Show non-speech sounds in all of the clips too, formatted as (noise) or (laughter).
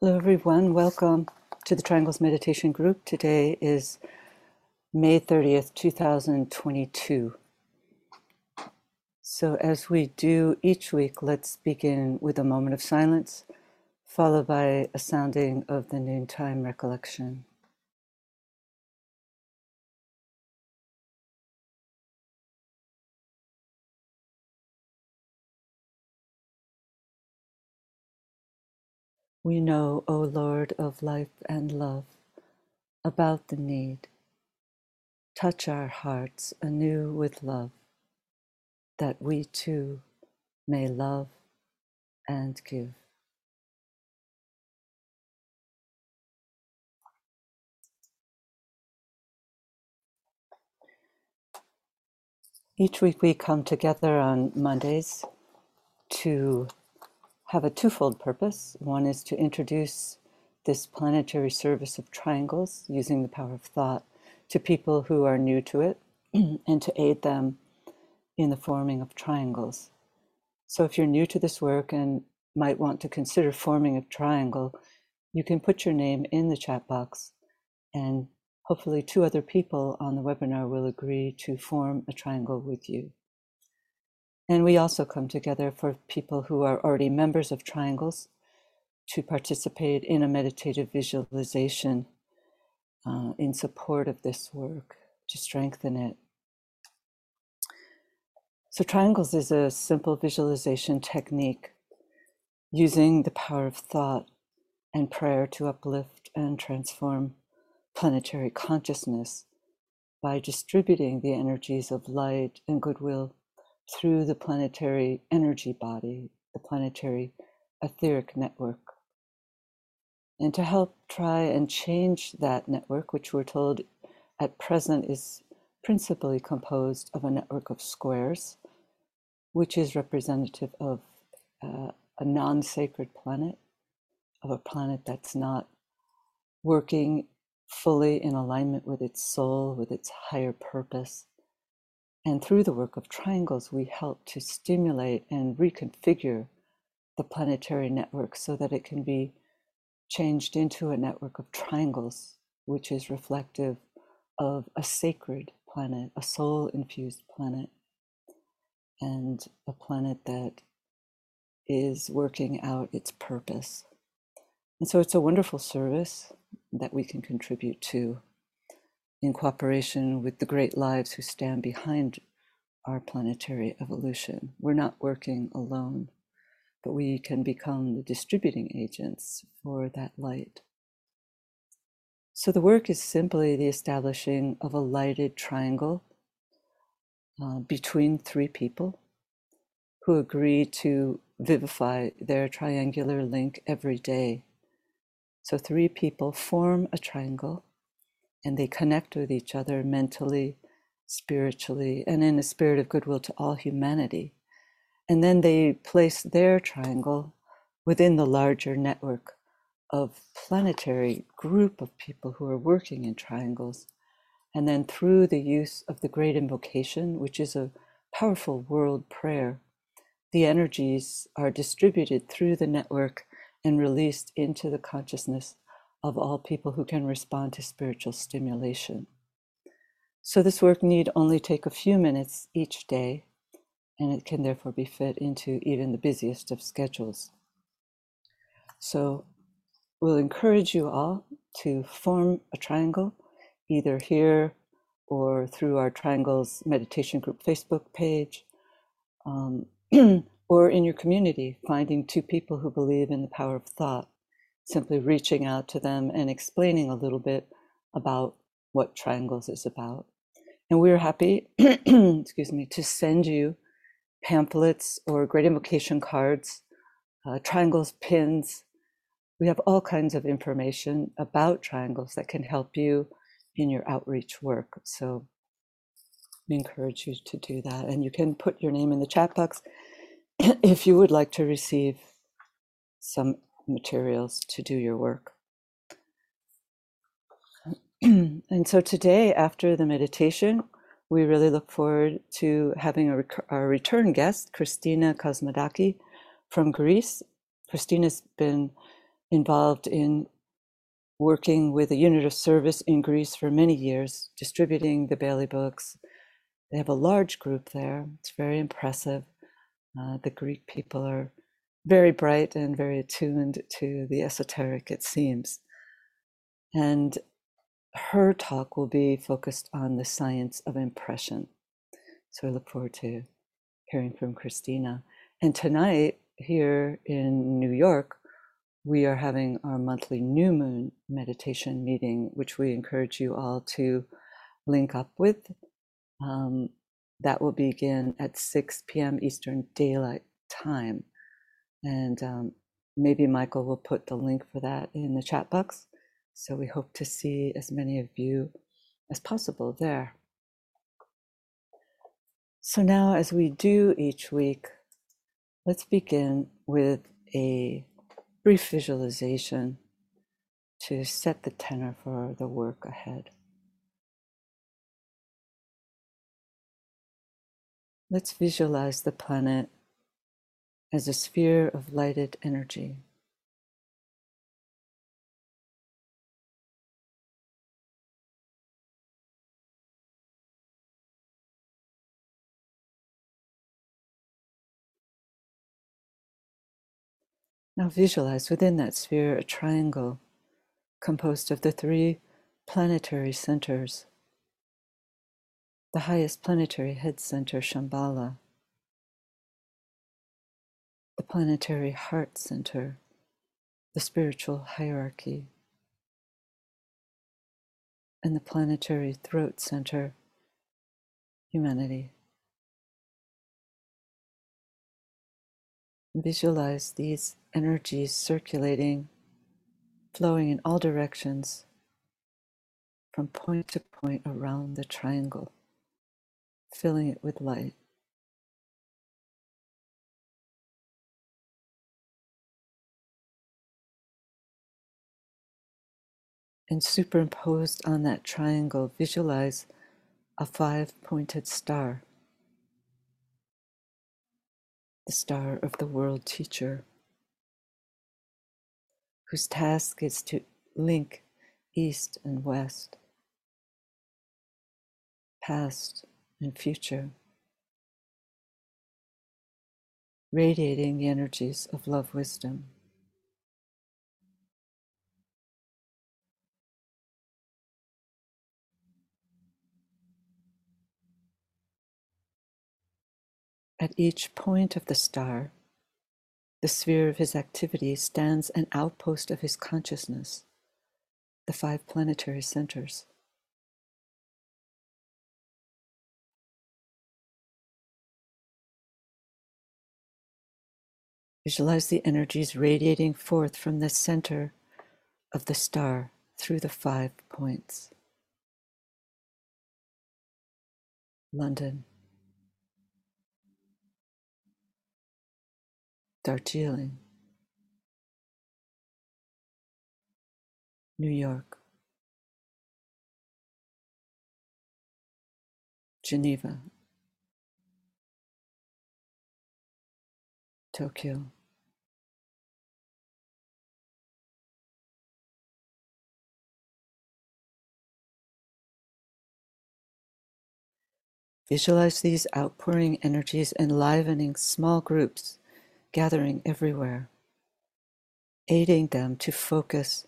Hello, everyone. Welcome to the Triangles Meditation Group. Today is May 30th, 2022. So, as we do each week, let's begin with a moment of silence, followed by a sounding of the noontime recollection. We know, O Lord of life and love, about the need. Touch our hearts anew with love, that we too may love and give. Each week we come together on Mondays to have a twofold purpose. One is to introduce this planetary service of triangles using the power of thought to people who are new to it (clears throat) and to aid them in the forming of triangles. So, if you're new to this work and might want to consider forming a triangle, you can put your name in the chat box, and hopefully, two other people on the webinar will agree to form a triangle with you. And we also come together for people who are already members of triangles to participate in a meditative visualization uh, in support of this work to strengthen it. So, triangles is a simple visualization technique using the power of thought and prayer to uplift and transform planetary consciousness by distributing the energies of light and goodwill through the planetary energy body, the planetary etheric network. And to help try and change that network, which we're told at present is principally composed of a network of squares, which is representative of uh, a non sacred planet, of a planet that's not working fully in alignment with its soul, with its higher purpose. And through the work of triangles, we help to stimulate and reconfigure the planetary network so that it can be changed into a network of triangles, which is reflective of a sacred planet, a soul infused planet, and a planet that is working out its purpose. And so it's a wonderful service that we can contribute to in cooperation with the great lives who stand behind our planetary evolution. We're not working alone but we can become the distributing agents for that light. So the work is simply the establishing of a lighted triangle uh, between three people who agree to vivify their triangular link every day. So three people form a triangle and they connect with each other mentally, spiritually, and in a spirit of goodwill to all humanity and then they place their triangle within the larger network of planetary group of people who are working in triangles. And then through the use of the great invocation, which is a powerful world prayer, the energies are distributed through the network and released into the consciousness of all people who can respond to spiritual stimulation. So, this work need only take a few minutes each day and it can therefore be fit into even the busiest of schedules. So we'll encourage you all to form a triangle, either here or through our Triangles Meditation Group Facebook page, um, (clears throat) or in your community, finding two people who believe in the power of thought, simply reaching out to them and explaining a little bit about what Triangles is about. And we're happy, (clears throat) excuse me, to send you pamphlets or great invocation cards, uh, triangles, pins. We have all kinds of information about triangles that can help you in your outreach work. So we encourage you to do that. And you can put your name in the chat box (clears throat) if you would like to receive some materials to do your work. (clears throat) and so today, after the meditation, we really look forward to having a, a return guest, Christina Kosmodaki from Greece. Christina's been involved in working with a unit of service in Greece for many years, distributing the Bailey books. They have a large group there. It's very impressive. Uh, the Greek people are very bright and very attuned to the esoteric, it seems. And her talk will be focused on the science of impression. So I look forward to hearing from Christina. And tonight, here in New York, we are having our monthly new moon meditation meeting, which we encourage you all to link up with. Um, that will begin at 6 p.m. Eastern Daylight Time. And um, maybe Michael will put the link for that in the chat box. So we hope to see as many of you as possible there. So now, as we do each week, let's begin with a brief visualization to set the tenor for the work ahead. Let's visualize the planet as a sphere of lighted energy. Now visualize within that sphere a triangle composed of the three planetary centers. The highest planetary head center, Shambhala, the planetary heart center, the spiritual hierarchy, and the planetary throat center, humanity. Visualize these energies circulating, flowing in all directions from point to point around the triangle, filling it with light. And superimposed on that triangle, visualize a five pointed star the star of the world teacher, whose task is to link east and west, past and future, radiating the energies of love wisdom. At each point of the star, the sphere of his activity stands an outpost of his consciousness, the five planetary centers. Visualize the energies radiating forth from the center of the star through the five points. London. Darjeeling, New York, Geneva, Tokyo. Visualize these outpouring energies enlivening small groups gathering everywhere, aiding them to focus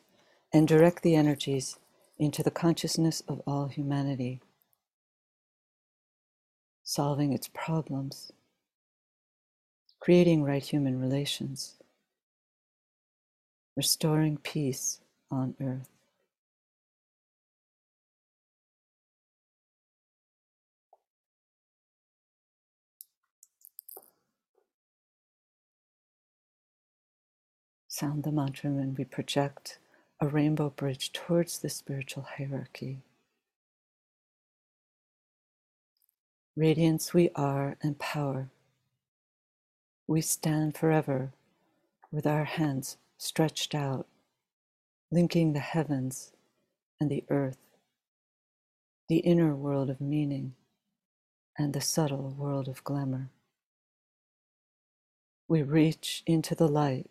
and direct the energies into the consciousness of all humanity, solving its problems, creating right human relations, restoring peace on earth. Sound the mantra and we project a rainbow bridge towards the spiritual hierarchy. Radiance we are and power. We stand forever with our hands stretched out, linking the heavens and the earth, the inner world of meaning and the subtle world of glamour. We reach into the light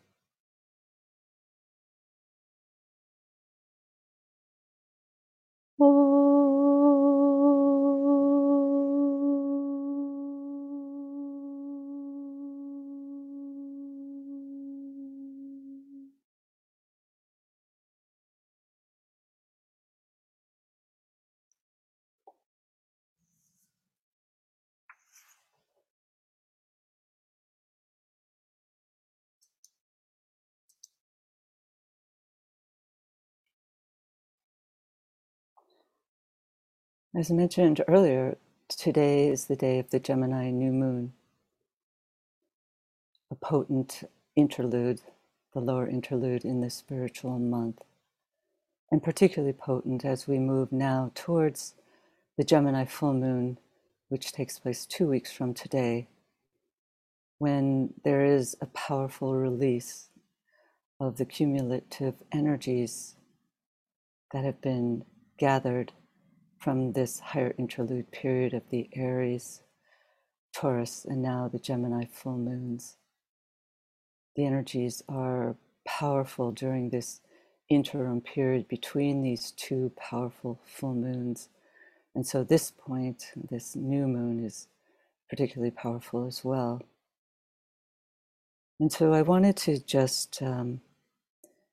As mentioned earlier, today is the day of the Gemini new moon, a potent interlude, the lower interlude in this spiritual month, and particularly potent as we move now towards the Gemini full moon, which takes place two weeks from today, when there is a powerful release of the cumulative energies that have been gathered from this higher interlude period of the Aries, Taurus, and now the Gemini full moons. The energies are powerful during this interim period between these two powerful full moons. And so, this point, this new moon, is particularly powerful as well. And so, I wanted to just um,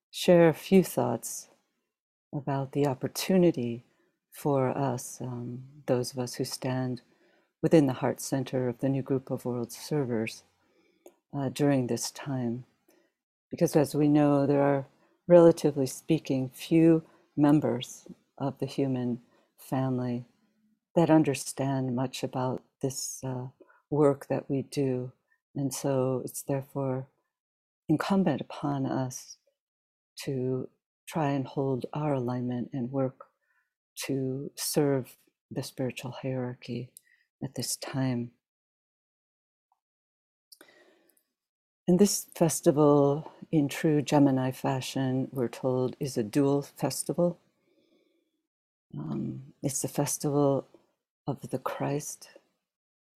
share a few thoughts about the opportunity for us, um, those of us who stand within the heart center of the new group of world servers uh, during this time. Because as we know, there are, relatively speaking, few members of the human family that understand much about this uh, work that we do. And so it's therefore incumbent upon us to try and hold our alignment and work to serve the spiritual hierarchy at this time. And this festival, in true Gemini fashion, we're told, is a dual festival. Um, it's the festival of the Christ,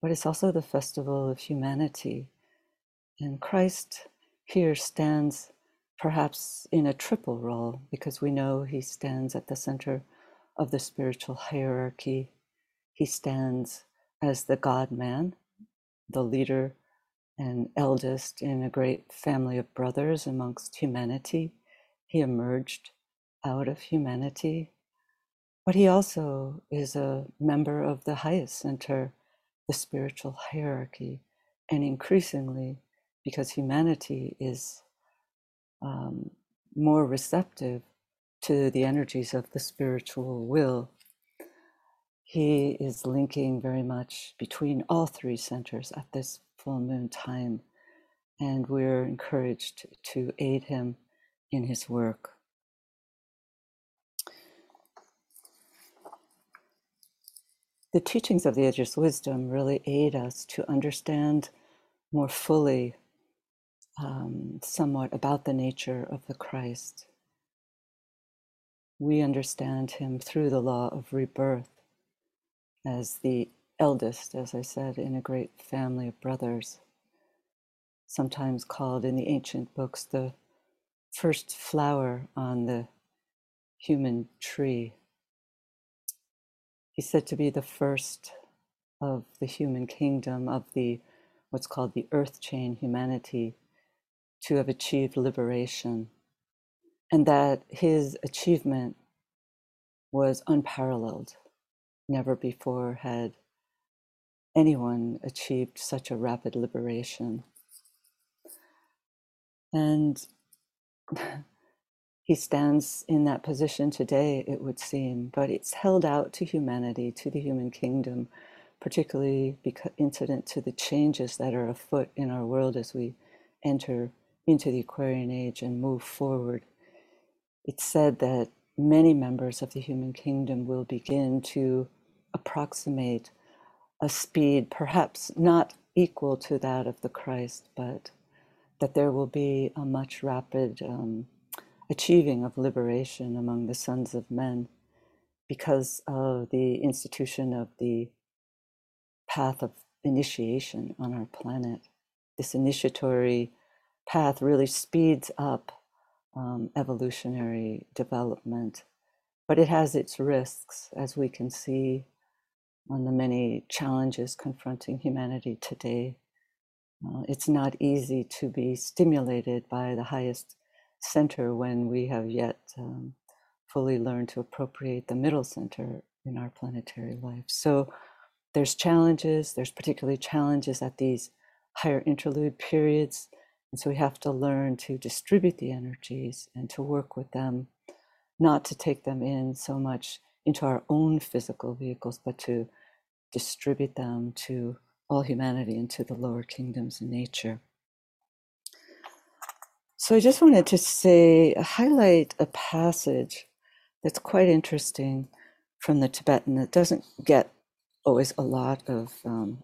but it's also the festival of humanity. And Christ here stands perhaps in a triple role because we know he stands at the center of the spiritual hierarchy. He stands as the God man, the leader and eldest in a great family of brothers amongst humanity. He emerged out of humanity, but he also is a member of the highest center, the spiritual hierarchy, and increasingly, because humanity is um, more receptive to the energies of the spiritual will, he is linking very much between all three centers at this full moon time. And we're encouraged to aid him in his work. The teachings of the Ageless Wisdom really aid us to understand more fully, um, somewhat about the nature of the Christ we understand him through the law of rebirth as the eldest, as I said, in a great family of brothers, sometimes called in the ancient books the first flower on the human tree. He's said to be the first of the human kingdom, of the what's called the earth chain humanity, to have achieved liberation and that his achievement was unparalleled. Never before had anyone achieved such a rapid liberation. And he stands in that position today, it would seem, but it's held out to humanity, to the human kingdom, particularly because incident to the changes that are afoot in our world as we enter into the Aquarian age and move forward it's said that many members of the human kingdom will begin to approximate a speed perhaps not equal to that of the Christ, but that there will be a much rapid um, achieving of liberation among the sons of men because of the institution of the path of initiation on our planet. This initiatory path really speeds up um, evolutionary development, but it has its risks, as we can see on the many challenges confronting humanity today. Uh, it's not easy to be stimulated by the highest center when we have yet um, fully learned to appropriate the middle center in our planetary life. So there's challenges, there's particularly challenges at these higher interlude periods. And so we have to learn to distribute the energies and to work with them, not to take them in so much into our own physical vehicles, but to distribute them to all humanity and to the lower kingdoms in nature. So I just wanted to say, highlight a passage that's quite interesting from the Tibetan that doesn't get always a lot of um,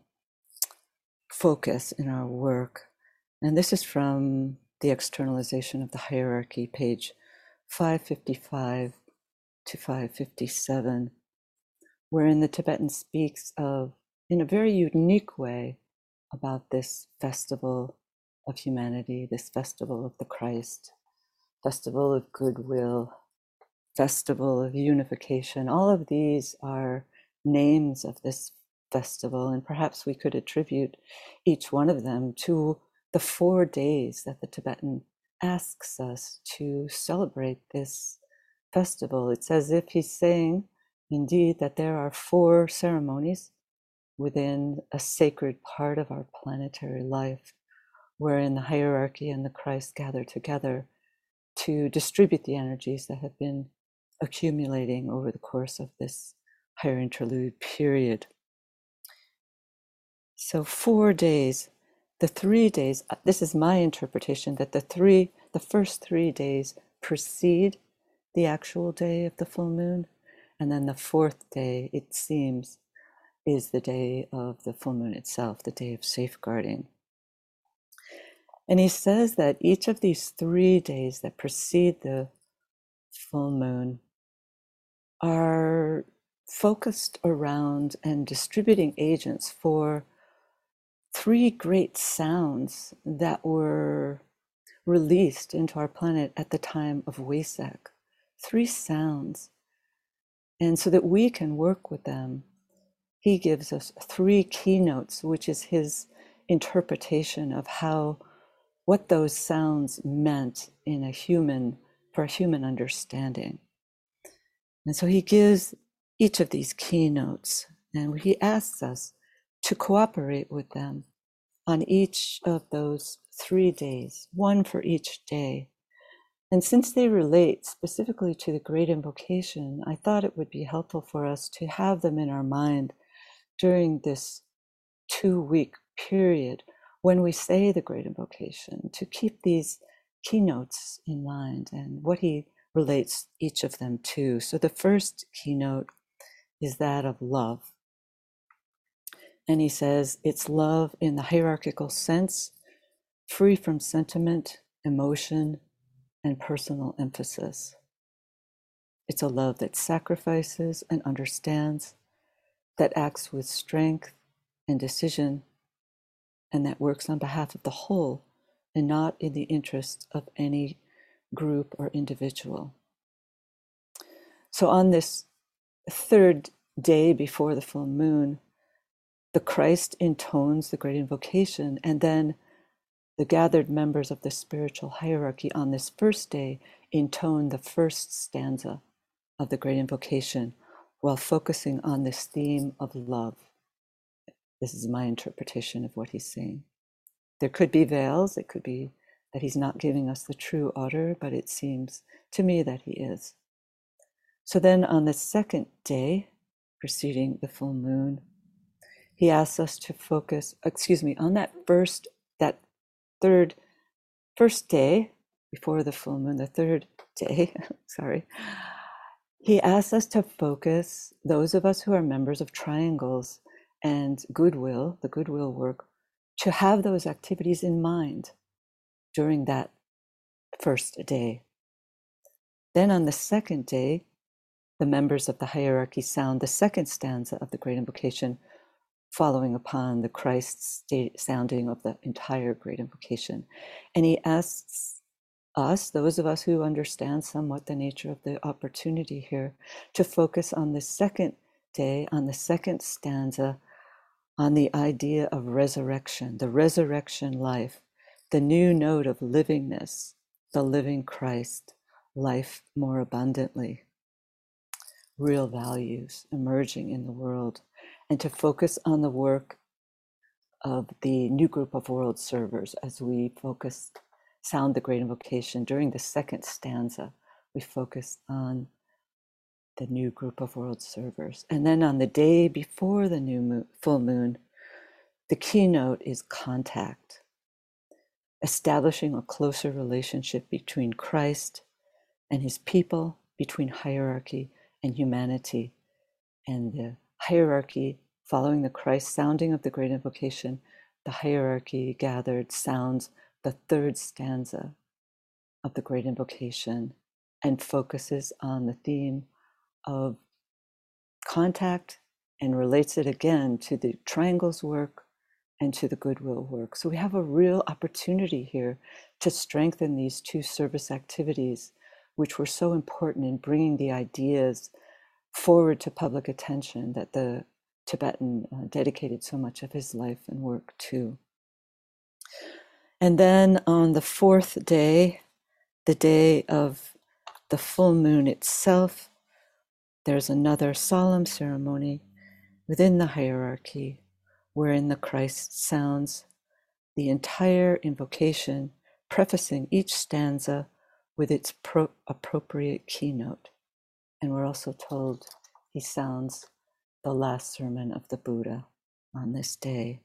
focus in our work. And this is from the externalization of the hierarchy, page 555 to 557, wherein the Tibetan speaks of, in a very unique way, about this festival of humanity, this festival of the Christ, festival of goodwill, festival of unification. All of these are names of this festival, and perhaps we could attribute each one of them to the four days that the Tibetan asks us to celebrate this festival. It's as if he's saying, indeed, that there are four ceremonies within a sacred part of our planetary life wherein the hierarchy and the Christ gather together to distribute the energies that have been accumulating over the course of this higher interlude period. So, four days, the three days, uh, this is my interpretation that the three, the first three days precede the actual day of the full moon. And then the fourth day, it seems, is the day of the full moon itself, the day of safeguarding. And he says that each of these three days that precede the full moon are focused around and distributing agents for three great sounds that were released into our planet at the time of Wesak. Three sounds. And so that we can work with them, he gives us three keynotes, which is his interpretation of how what those sounds meant in a human, for a human understanding. And so he gives each of these keynotes and he asks us to cooperate with them on each of those three days, one for each day. And since they relate specifically to the great invocation, I thought it would be helpful for us to have them in our mind during this two week period when we say the great invocation, to keep these keynotes in mind and what he relates each of them to. So the first keynote is that of love. And he says it's love in the hierarchical sense, free from sentiment, emotion, and personal emphasis. It's a love that sacrifices and understands, that acts with strength and decision and that works on behalf of the whole and not in the interests of any group or individual. So, on this third day before the full moon, the Christ intones the great invocation, and then the gathered members of the spiritual hierarchy on this first day intone the first stanza of the great invocation while focusing on this theme of love. This is my interpretation of what he's saying. There could be veils, it could be that he's not giving us the true order, but it seems to me that he is. So then on the second day, preceding the full moon, he asks us to focus, excuse me, on that first, that third, first day before the full moon, the third day, (laughs) sorry, he asks us to focus, those of us who are members of triangles, and goodwill, the goodwill work, to have those activities in mind during that first day. Then on the second day, the members of the hierarchy sound the second stanza of the Great Invocation, following upon the Christ sounding of the entire Great Invocation. And he asks us, those of us who understand somewhat the nature of the opportunity here, to focus on the second day, on the second stanza, on the idea of resurrection, the resurrection life, the new note of livingness, the living Christ, life more abundantly, real values emerging in the world, and to focus on the work of the new group of world servers as we focus, sound the great invocation during the second stanza. We focus on the new group of world servers. And then on the day before the new moon, full moon, the keynote is contact, establishing a closer relationship between Christ and his people, between hierarchy and humanity. And the hierarchy, following the Christ sounding of the great invocation, the hierarchy gathered sounds the third stanza of the great invocation and focuses on the theme of contact and relates it again to the triangles work and to the goodwill work. So we have a real opportunity here to strengthen these two service activities, which were so important in bringing the ideas forward to public attention that the Tibetan uh, dedicated so much of his life and work to. And then on the fourth day, the day of the full moon itself, there's another solemn ceremony within the hierarchy wherein the Christ sounds the entire invocation, prefacing each stanza with its pro- appropriate keynote. And we're also told he sounds the last sermon of the Buddha on this day.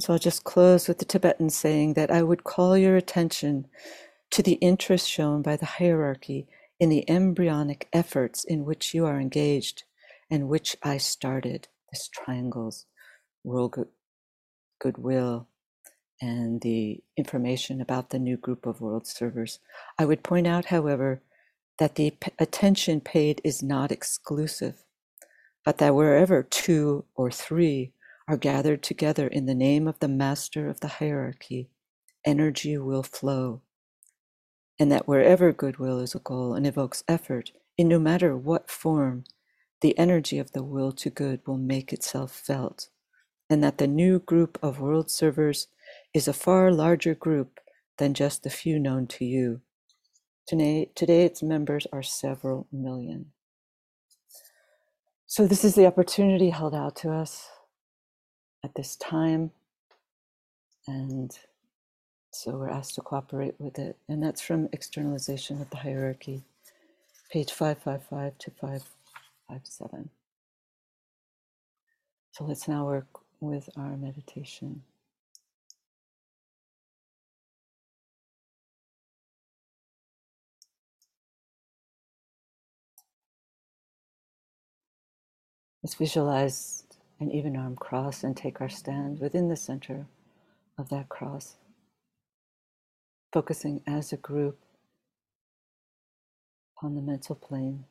so I'll just close with the Tibetan saying that I would call your attention to the interest shown by the hierarchy in the embryonic efforts in which you are engaged and which I started, this triangles, world good, goodwill, and the information about the new group of world servers. I would point out, however, that the attention paid is not exclusive, but that wherever two or three are gathered together in the name of the master of the hierarchy, energy will flow. And that wherever goodwill is a goal and evokes effort, in no matter what form, the energy of the will to good will make itself felt. And that the new group of world servers is a far larger group than just the few known to you Today, today its members are several million. So, this is the opportunity held out to us at this time. And so we're asked to cooperate with it. And that's from Externalization of the Hierarchy, page 555 to 557. So let's now work with our meditation. Let's visualize an even arm cross and take our stand within the center of that cross, focusing as a group on the mental plane,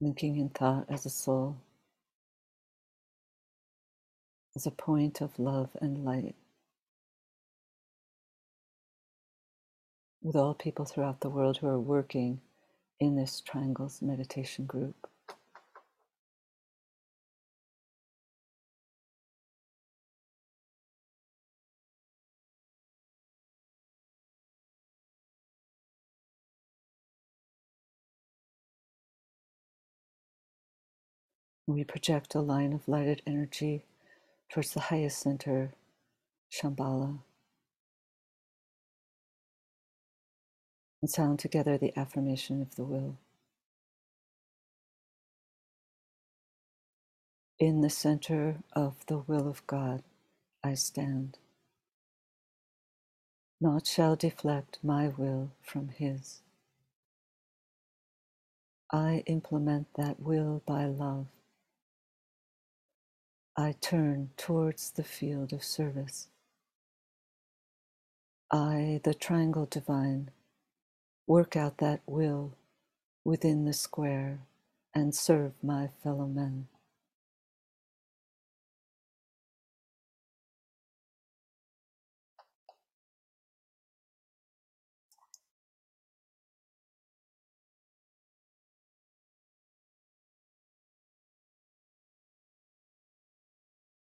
linking in thought as a soul, as a point of love and light. With all people throughout the world who are working in this triangles meditation group. We project a line of lighted energy towards the highest center, Shambhala. And sound together the affirmation of the will. In the center of the will of God, I stand. Naught shall deflect my will from His. I implement that will by love. I turn towards the field of service. I, the triangle divine, work out that will within the square and serve my fellow men.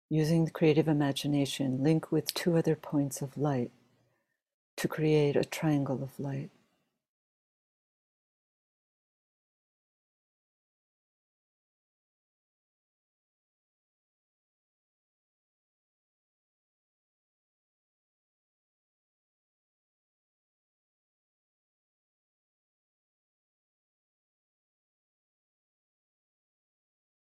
Using the creative imagination, link with two other points of light to create a triangle of light.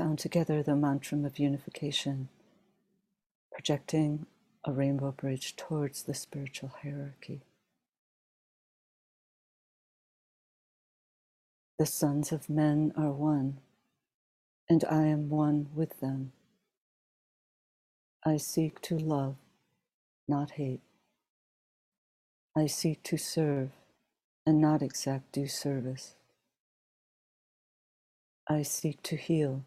Sound together the mantra of unification, projecting a rainbow bridge towards the spiritual hierarchy. The sons of men are one, and I am one with them. I seek to love, not hate. I seek to serve and not exact due service. I seek to heal,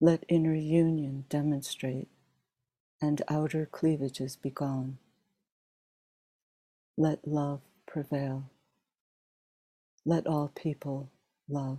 Let inner union demonstrate and outer cleavages be gone. Let love prevail. Let all people love.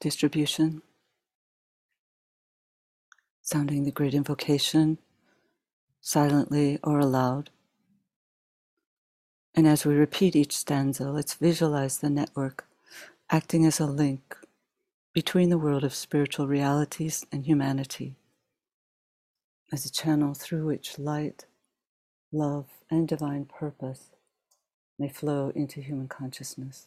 Distribution, sounding the great invocation silently or aloud. And as we repeat each stanza, let's visualize the network acting as a link between the world of spiritual realities and humanity, as a channel through which light, love, and divine purpose may flow into human consciousness.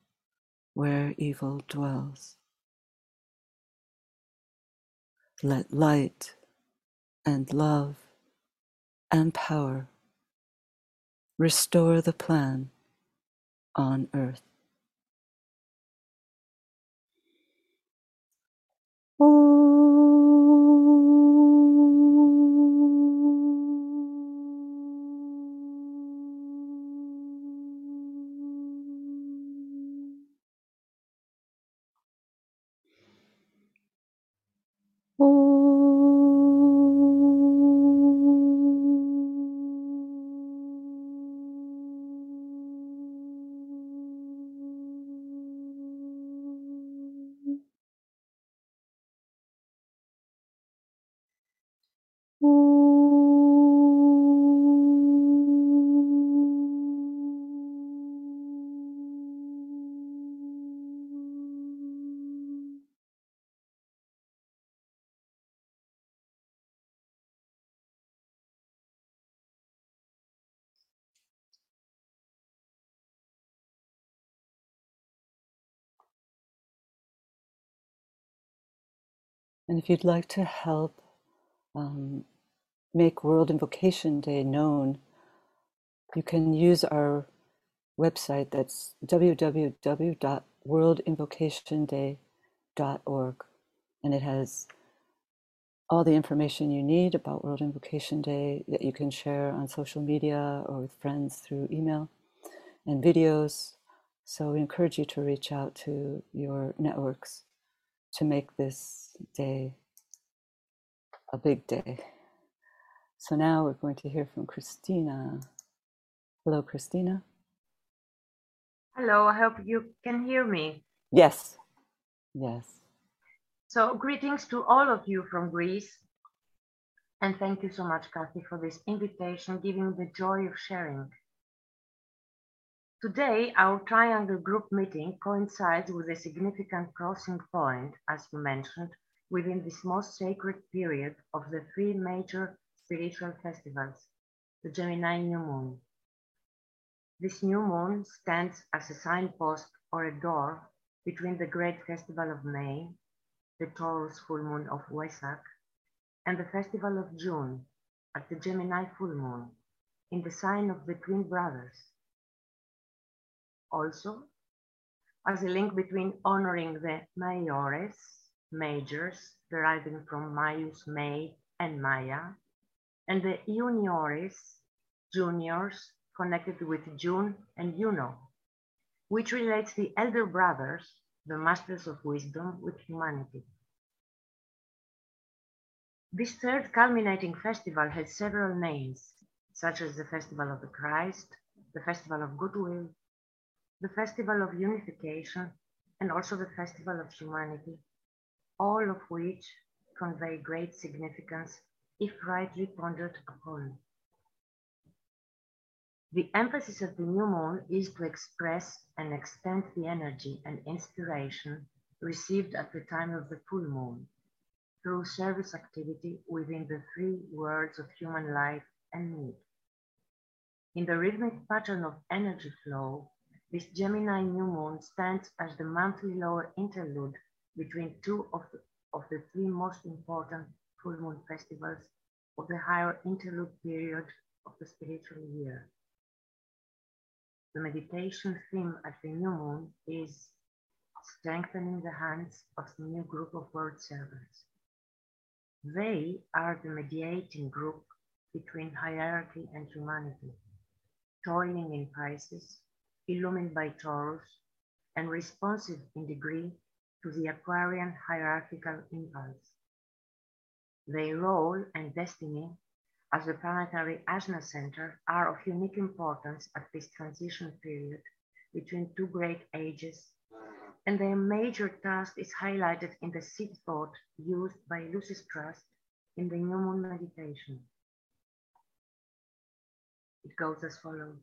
where evil dwells. Let light and love and power restore the plan on earth. And if you'd like to help um, make World Invocation Day known, you can use our website that's www.worldinvocationday.org. And it has all the information you need about World Invocation Day that you can share on social media or with friends through email and videos. So we encourage you to reach out to your networks to make this day a big day. So now we're going to hear from Christina. Hello, Christina. Hello, I hope you can hear me. Yes, yes. So, greetings to all of you from Greece. And thank you so much, Kathy, for this invitation, giving the joy of sharing. Today, our triangle group meeting coincides with a significant crossing point, as you mentioned, within this most sacred period of the three major spiritual festivals, the Gemini new moon. This new moon stands as a signpost or a door between the great festival of May, the Taurus full moon of Wesak, and the festival of June at the Gemini full moon in the sign of the twin brothers. Also, as a link between honoring the maiores, majors deriving from Maius, May, and Maya, and the Juniores, juniors, connected with June and Juno, which relates the elder brothers, the masters of wisdom, with humanity. This third culminating festival has several names, such as the Festival of the Christ, the Festival of Goodwill, the Festival of Unification, and also the Festival of Humanity, all of which convey great significance if rightly pondered upon. The emphasis of the new moon is to express and extend the energy and inspiration received at the time of the full moon through service activity within the three worlds of human life and need. In the rhythmic pattern of energy flow, this Gemini new moon stands as the monthly lower interlude between two of the, of the three most important full moon festivals of the higher interlude period of the spiritual year. The meditation theme at the new moon is strengthening the hands of the new group of world servants. They are the mediating group between hierarchy and humanity, toiling in Pisces, illumined by Taurus, and responsive in degree to the Aquarian hierarchical impulse. Their role and destiny as the planetary Ajna center are of unique importance at this transition period between two great ages and their major task is highlighted in the seed thought used by Lucis Trust in the New Moon Meditation. It goes as follows.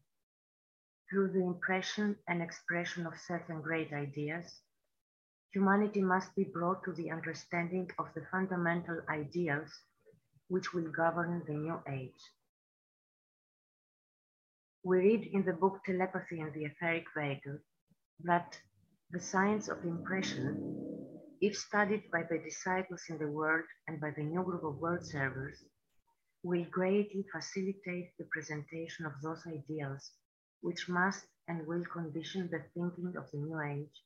Through the impression and expression of certain great ideas, humanity must be brought to the understanding of the fundamental ideals which will govern the new age. We read in the book Telepathy and the Etheric Vehicle that the science of impression, if studied by the disciples in the world and by the new group of world servers, will greatly facilitate the presentation of those ideals which must and will condition the thinking of the new age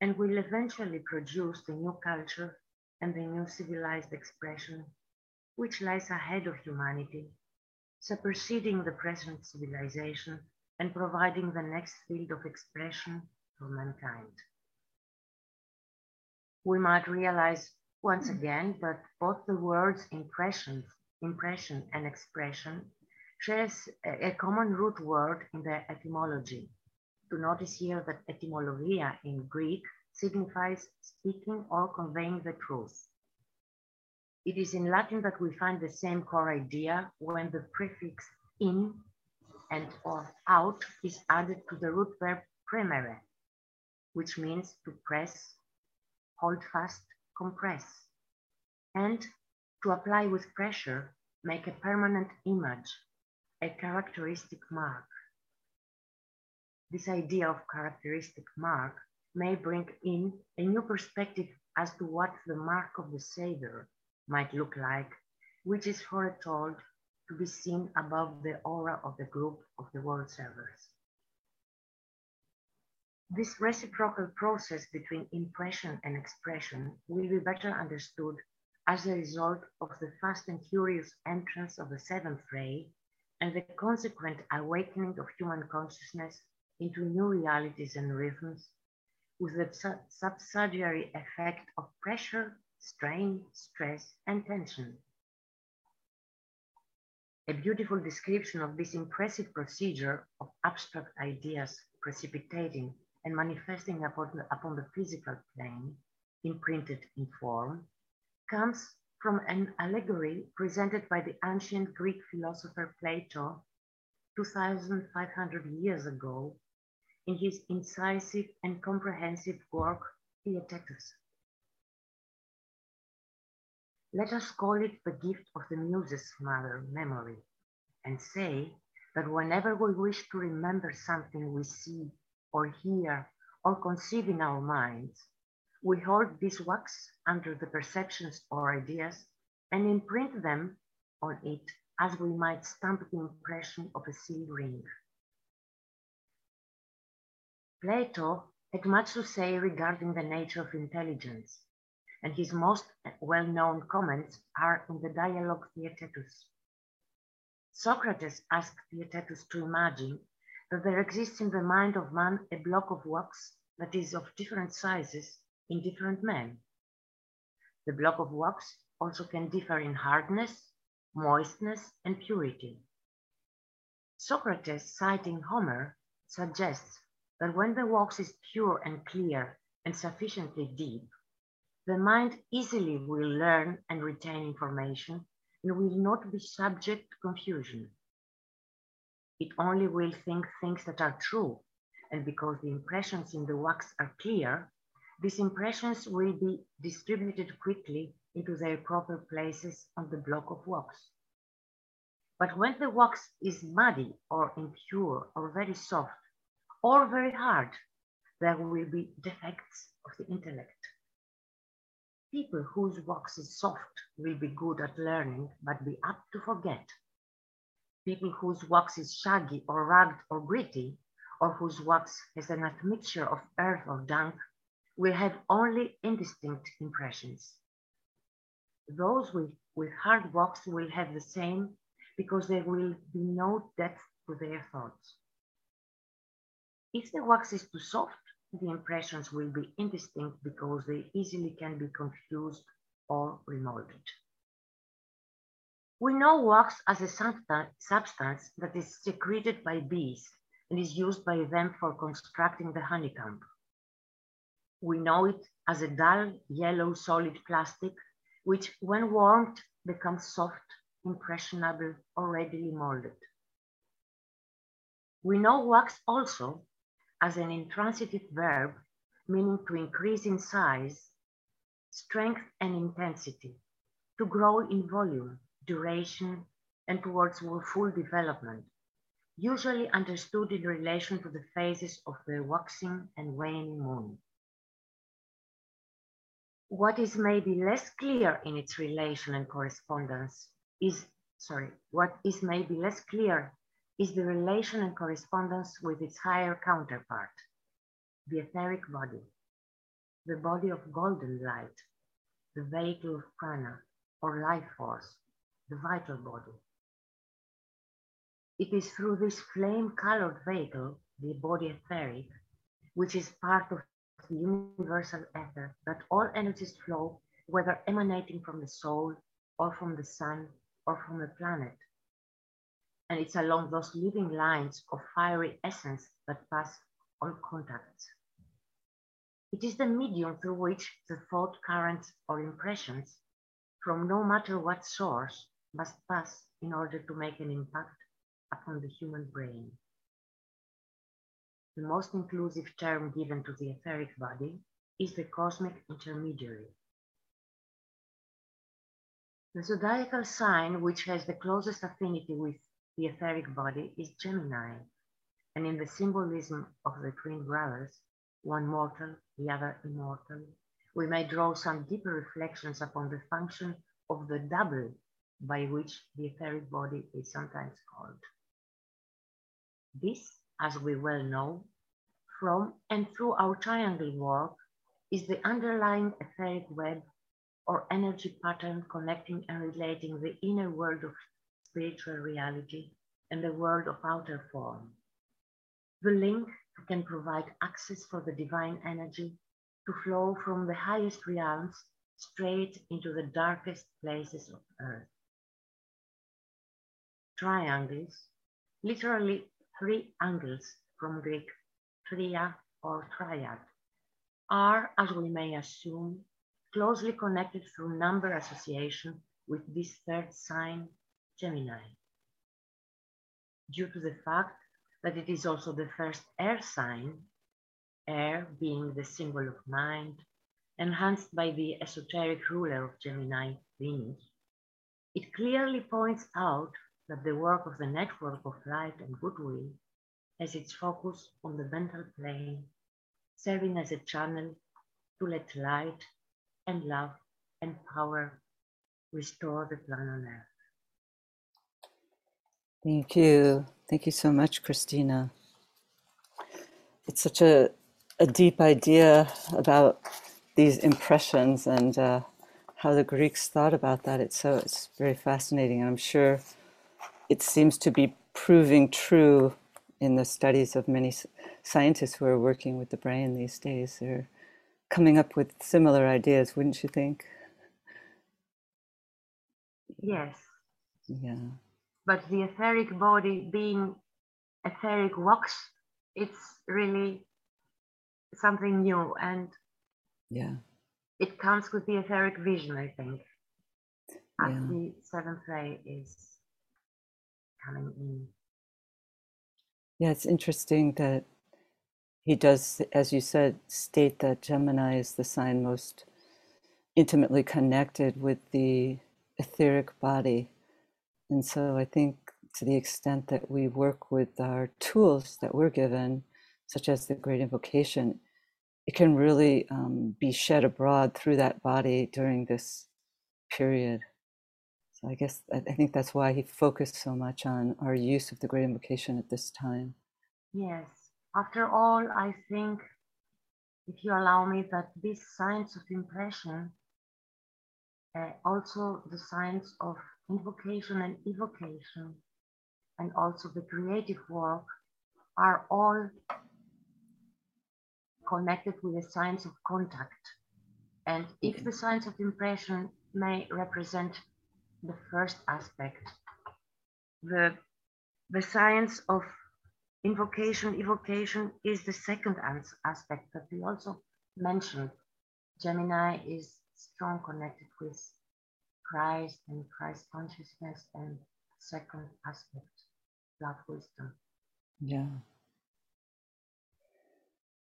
and will eventually produce the new culture and the new civilized expression which lies ahead of humanity, superseding the present civilization and providing the next field of expression for mankind. We might realize once hmm. again that both the words impression, impression and expression shares a, common root word in their etymology. To notice here that etymologia in Greek signifies speaking or conveying the truth. It is in Latin that we find the same core idea when the prefix in and or out is added to the root verb premere, which means to press, hold fast, compress, and to apply with pressure, make a permanent image, a characteristic mark. This idea of characteristic mark may bring in a new perspective as to what the mark of the Savior might look like, which is foretold to be seen above the aura of the group of the world servers. This reciprocal process between impression and expression will be better understood as a result of the fast and curious entrance of the seventh ray and the consequent awakening of human consciousness into new realities and rhythms with the subsidiary effect of pressure, strain, stress, and tension. A beautiful description of this impressive procedure of abstract ideas precipitating and manifesting upon the, upon the physical plane, imprinted in form, comes from an allegory presented by the ancient Greek philosopher Plato 2,500 years ago in his incisive and comprehensive work, Theaetetus. Let us call it the gift of the Muses' mother memory and say that whenever we wish to remember something we see or hear or conceive in our minds, we hold this wax under the perceptions or ideas and imprint them on it as we might stamp the impression of a seal ring. Plato had much to say regarding the nature of intelligence and his most well-known comments are in the dialogue Theaetetus. Socrates asked Theaetetus to imagine that there exists in the mind of man a block of wax that is of different sizes in different men. The block of wax also can differ in hardness, moistness, and purity. Socrates, citing Homer, suggests that when the wax is pure and clear and sufficiently deep, the mind easily will learn and retain information and will not be subject to confusion. It only will think things that are true, and because the impressions in the wax are clear, these impressions will be distributed quickly into their proper places on the block of wax. But when the wax is muddy or impure or very soft or very hard, there will be defects of the intellect. People whose wax is soft will be good at learning, but be apt to forget. People whose wax is shaggy or rugged or gritty, or whose wax has an admixture of earth or dung, will have only indistinct impressions. Those with, with hard wax will have the same because there will be no depth to their thoughts. If the wax is too soft, the impressions will be indistinct because they easily can be confused or remolded. We know wax as a substance that is secreted by bees and is used by them for constructing the honeycomb. We know it as a dull yellow solid plastic, which when warmed becomes soft, impressionable, or readily molded. We know wax also as an intransitive verb, meaning to increase in size, strength and intensity, to grow in volume, duration, and towards full development, usually understood in relation to the phases of the waxing and waning moon. What is maybe less clear in its relation and correspondence is, sorry, what is maybe less clear is the relation and correspondence with its higher counterpart, the etheric body, the body of golden light, the vehicle of prana or life force, the vital body. It is through this flame-colored vehicle, the body etheric, which is part of universal ether, that all energies flow, whether emanating from the soul or from the sun or from the planet and it's along those living lines of fiery essence that pass all contacts. It is the medium through which the thought currents or impressions, from no matter what source, must pass in order to make an impact upon the human brain. The most inclusive term given to the etheric body is the cosmic intermediary. The zodiacal sign which has the closest affinity with the etheric body is Gemini, and in the symbolism of the twin brothers, one mortal, the other immortal, we may draw some deeper reflections upon the function of the double by which the etheric body is sometimes called. This, as we well know, from and through our triangle work, is the underlying etheric web or energy pattern connecting and relating the inner world of spiritual reality and the world of outer form. The link can provide access for the divine energy to flow from the highest realms straight into the darkest places of earth. Triangles, literally three angles from Greek tria or triad, are, as we may assume, closely connected through number association with this third sign, Gemini. Due to the fact that it is also the first air sign, air being the symbol of mind, enhanced by the esoteric ruler of Gemini, Venus, it clearly points out that the work of the network of light and goodwill has its focus on the mental plane, serving as a channel to let light and love and power restore the planet on earth. Thank you. Thank you so much, Christina. It's such a, a deep idea about these impressions and uh, how the Greeks thought about that. It's so it's very fascinating, and I'm sure it seems to be proving true in the studies of many scientists who are working with the brain these days. They're coming up with similar ideas, wouldn't you think? Yes. Yeah. But the etheric body being etheric wax, it's really something new and yeah. It comes with the etheric vision, I think. As Yeah. the seventh ray is coming in. Yeah, it's interesting that he does, as you said, state that Gemini is the sign most intimately connected with the etheric body. And so I think to the extent that we work with our tools that we're given, such as the great invocation, it can really um, be shed abroad through that body during this period. So I guess I think that's why he focused so much on our use of the great invocation at this time. Yes. After all, I think, if you allow me, that these signs of impression, uh, also the signs of invocation and evocation, and also the creative work, are all connected with the science of contact. And if the science of impression may represent the first aspect, the, the science of invocation, evocation is the second aspect that we also mentioned. Gemini is strong connected with Christ and Christ consciousness and second aspect, love wisdom. Yeah.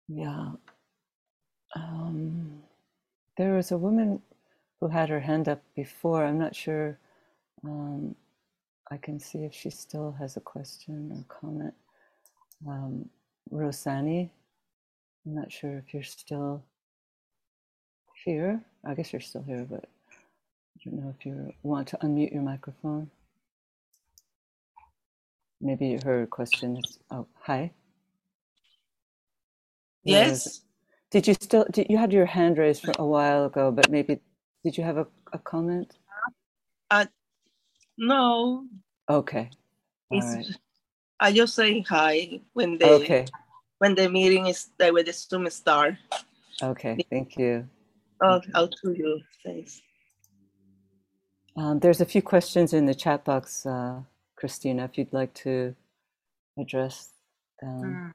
Yeah. Um, a woman who had her hand up before. I'm not sure. Um, I can see if she still has a question or comment. Um, Rosani, I'm not sure if you're still here. I guess you're still here, but I don't know if you want to unmute your microphone. Maybe her question is, oh, hi. Yes, Did you still, did, you had your hand raised for a while ago, but maybe, did you have a, a comment? no, Okay, all it's, right. I just say hi when the Okay, when the meeting is that when the Zoom start. okay, thank you. Oh, Thank you. how to you thanks. Um, there's a few questions in the chat box, uh, Christina, if you'd like to address them.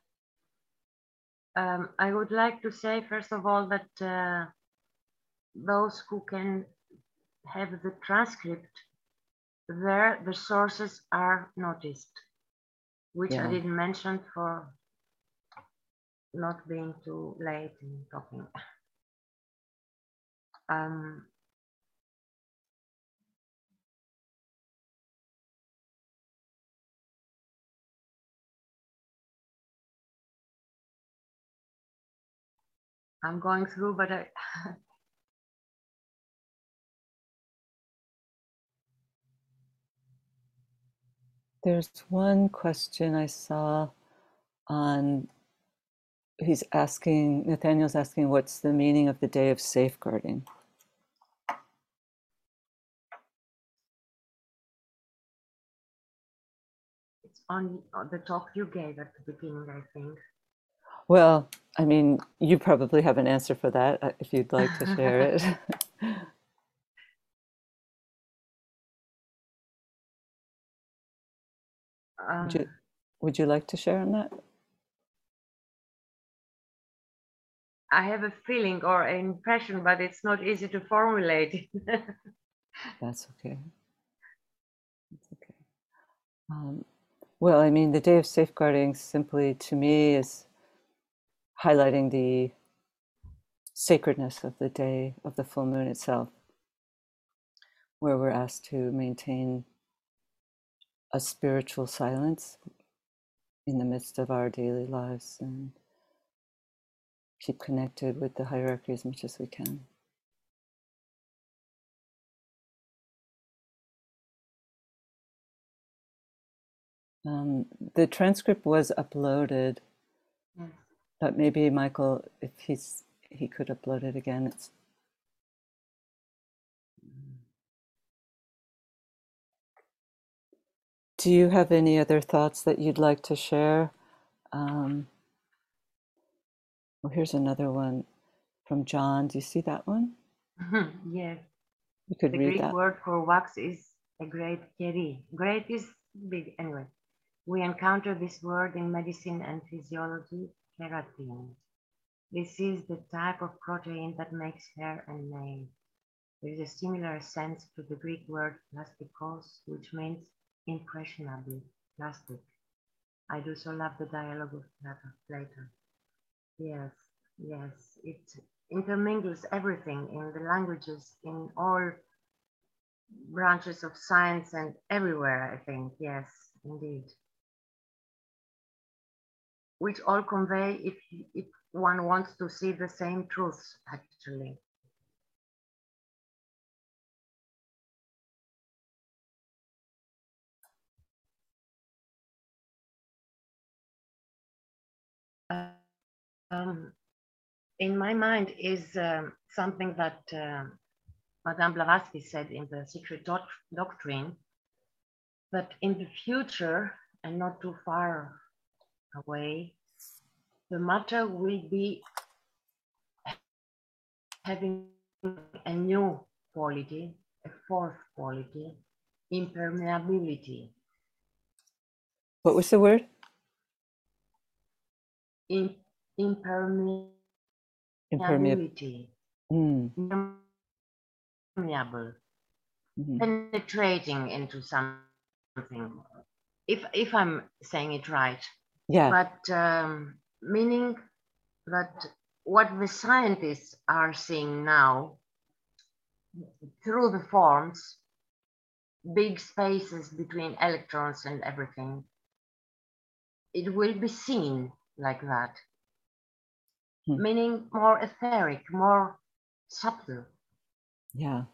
Mm. Um, I would like to say, first of all, that uh, those who can have the transcript, there the sources are noticed, which I didn't mention for not being too late in talking. Um, I'm going through, but I, (laughs) There's one question I saw on, he's asking, Nathaniel's asking, what's the meaning of the day of safeguarding? It's on the talk you gave at the beginning, I think. Well, I mean, you probably have an answer for that uh, if you'd like to share it. (laughs) (laughs) would, you, Um, would you like to share on that? I have a feeling or an impression, but it's not easy to formulate. (laughs) That's okay. That's okay. Um, well, I mean, the day of safeguarding simply to me is highlighting the sacredness of the day of the full moon itself, where we're asked to maintain a spiritual silence in the midst of our daily lives and keep connected with the hierarchy as much as we can. Um, the transcript was uploaded, Yes. but maybe Michael, if he's he could upload it again. It's Do you have any other thoughts that you'd like to share? Um, well, here's another one from John. Do you see that one? (laughs) yes. You could The read Greek that. word for wax is a great keri. Great is big. Anyway, we encounter this word in medicine and physiology, keratin. This is the type of protein that makes hair and nails. There is a similar sense to the Greek word plastikos, which means impressionable, plastic. I do so love the dialogue of Plato. Yes, yes, it intermingles everything in the languages, in all branches of science and everywhere, I think. Yes, indeed. Which all convey if, if one wants to see the same truths, actually. Um, in my mind is um, something that uh, Madame Blavatsky said in the Secret Doc- Doctrine, that in the future and not too far away, the matter will be having a new quality, a fourth quality, impermeability. What was the word? In, impermeability. Impermeable. Mm, Impermeable. mhm. penetrating into something if if i'm saying it right Yeah. but um, meaning that what the scientists are seeing now through the forms big spaces between electrons and everything it will be seen like that Hmm. meaning more etheric more subtle Yeah.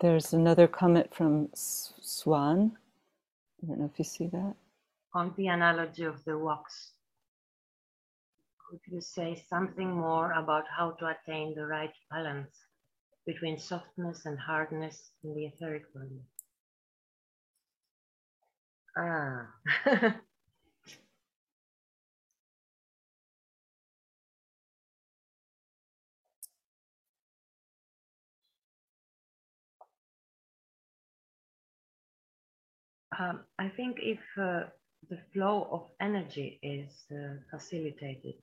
There's another comment from S- Swan. I don't know if you see that. on the analogy of the wax. Could you say something more about how to attain the right balance between softness and hardness in the etheric body? Ah. (laughs) um, I think if uh, the flow of energy is uh, facilitated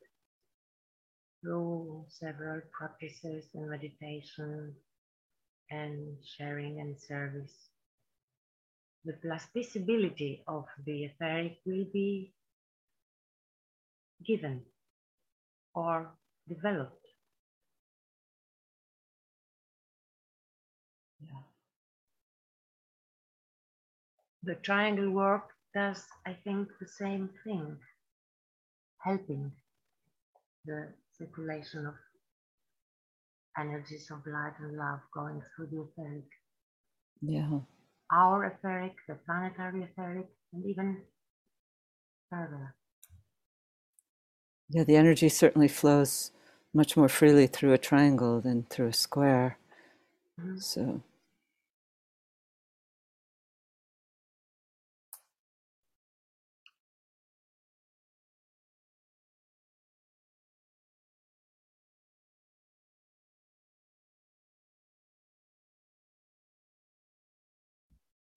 through several practices and meditation and sharing and service, the plasticability of the etheric will be given or developed. Yeah. The triangle work does, I think, the same thing, helping the circulation of energies of light and love going through the etheric. Yeah. Our etheric, the planetary etheric, and even further. Yeah, the energy certainly flows much more freely through a triangle than through a square. Mhm. So,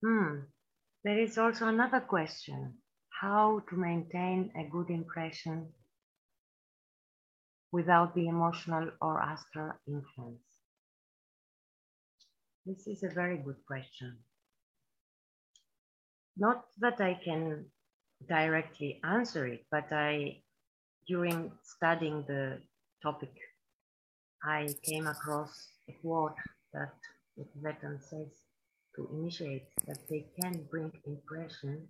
Hmm. There is also another question how to maintain a good impression without the emotional or astral influence? This is a very good question. Not that I can directly answer it, but I, during studying the topic, I came across a quote that the Tibetan says to initiate that they can bring impression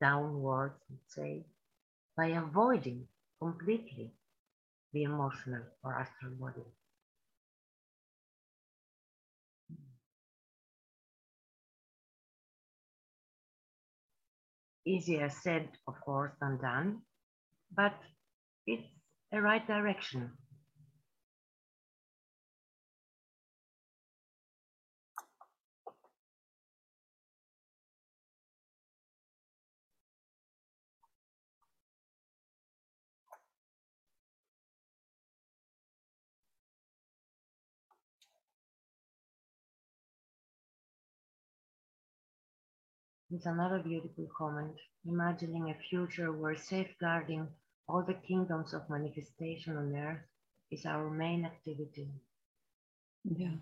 downwards, let's say, by avoiding completely the emotional or astral body. Easier said, of course, than done, but it's a right direction. It's another beautiful comment, imagining a future where safeguarding all the kingdoms of manifestation on earth is our main activity. yeah.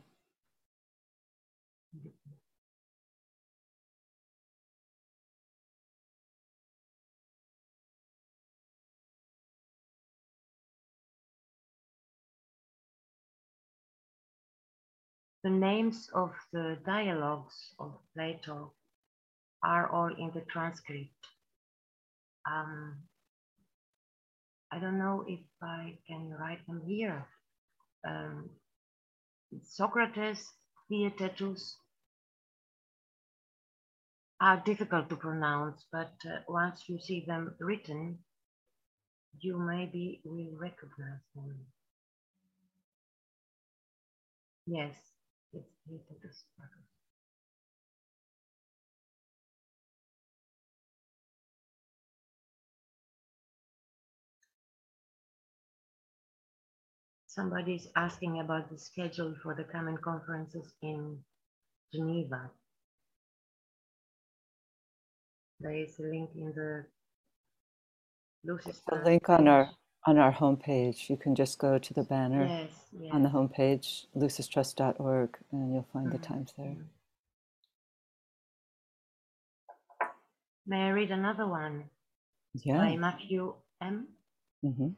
The names of the dialogues of Plato are all in the transcript. Um, I don't know if I can write them here. Um, Socrates, Theaetetus are difficult to pronounce, but uh, once you see them written, you maybe will recognize them. Yes, it's Theaetetus. Somebody is asking about the schedule for the coming conferences in Geneva. There is a link in the Lucis The link on our on our homepage. You can just go to the banner Yes, yes. on the homepage, lucistrust.org, and you'll find the Mhm, times there. May I read another one Yeah. by Matthew M? hmm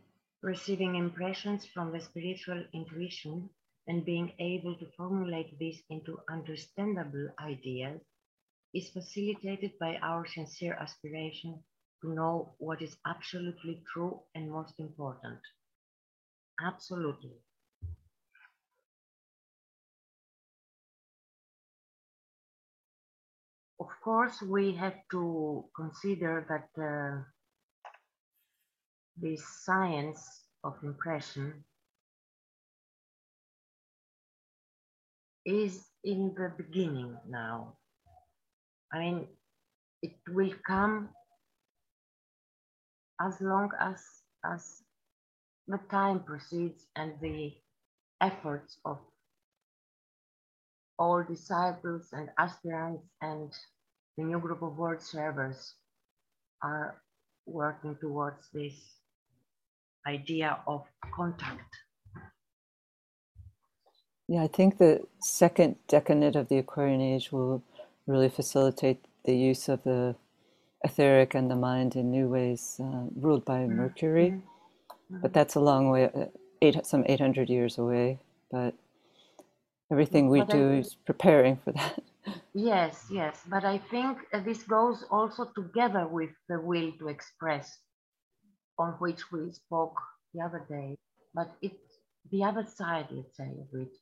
Receiving impressions from the spiritual intuition and being able to formulate these into understandable ideas is facilitated by our sincere aspiration to know what is absolutely true and most important. Absolutely. Of course, we have to consider that uh, this science of impression is in the beginning now. I mean, it will come as long as as the time proceeds and the efforts of all disciples and aspirants and the new group of world servers are working towards this idea of contact. Yeah, I think the second decade of the Aquarian age will really facilitate the use of the etheric and the mind in new ways, uh, ruled by Mercury. Mhm. But that's a long way, uh, eight, some 800 years away. But everything we But I- do is preparing for that. (laughs) Yes, yes, but I think uh, this goes also together with the will to express, on which we spoke the other day. But it's the other side, let's say, of it.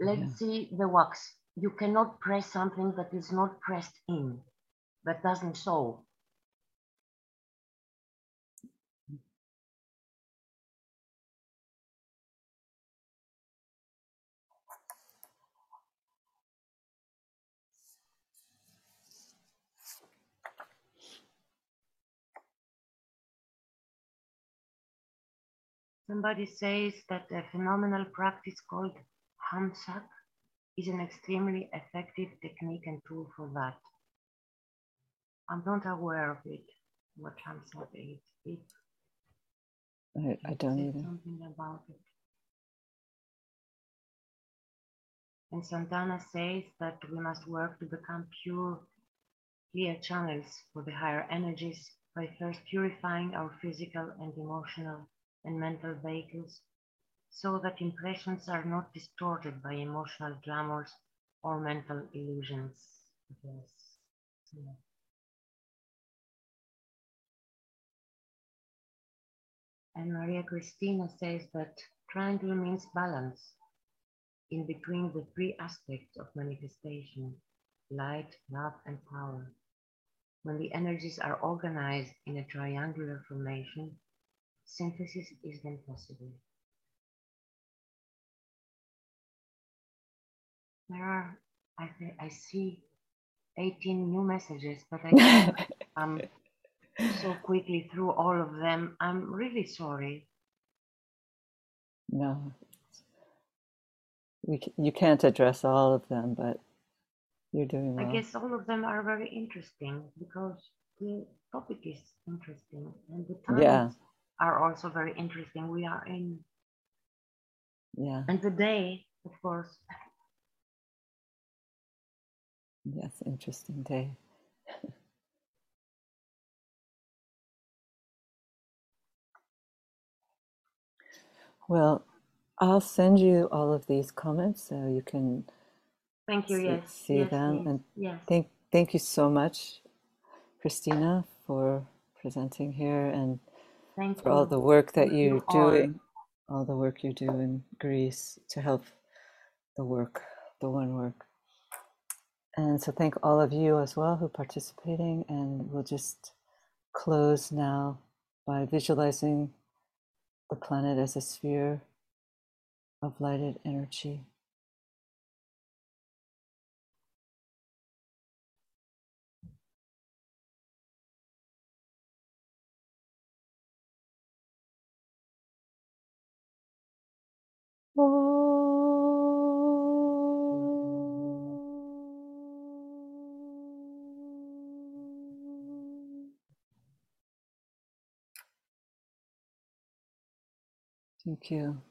Let's Yeah. see the wax. You cannot press something that is not pressed in, that doesn't show. Somebody says that a phenomenal practice called Hamsak is an extremely effective technique and tool for that. I'm not aware of it, what Hamsak is. If I, I don't either. something about it. And Santana says that we must work to become pure, clear channels for the higher energies by first purifying our physical and emotional and mental vehicles so that impressions are not distorted by emotional glamours or mental illusions. Yes. Yeah. And Maria Cristina says that triangle means balance in between the three aspects of manifestation light, love, and power. When the energies are organized in a triangular formation, synthesis is then possible. There are, I, th- I see 18 new messages, but I can't (laughs) um, so quickly through all of them. I'm really sorry. no. We, c- you can't address all of them, but you're doing well. I guess all of them are very interesting because the topic is interesting and the times Yeah. Are also very interesting. We are in, Yeah. and the day, of course. Yes, interesting day. well, I'll send you all of these comments so you can Thank you. see, Yes. see yes, them. please. And yes. thank thank you so much, Christina, for presenting here and Thank for all the work that you doing, all the work you do in Greece to help the work, the one work. And so thank all of you as well who are participating. And we'll just close now by visualizing the planet as a sphere of lighted energy. Thank you.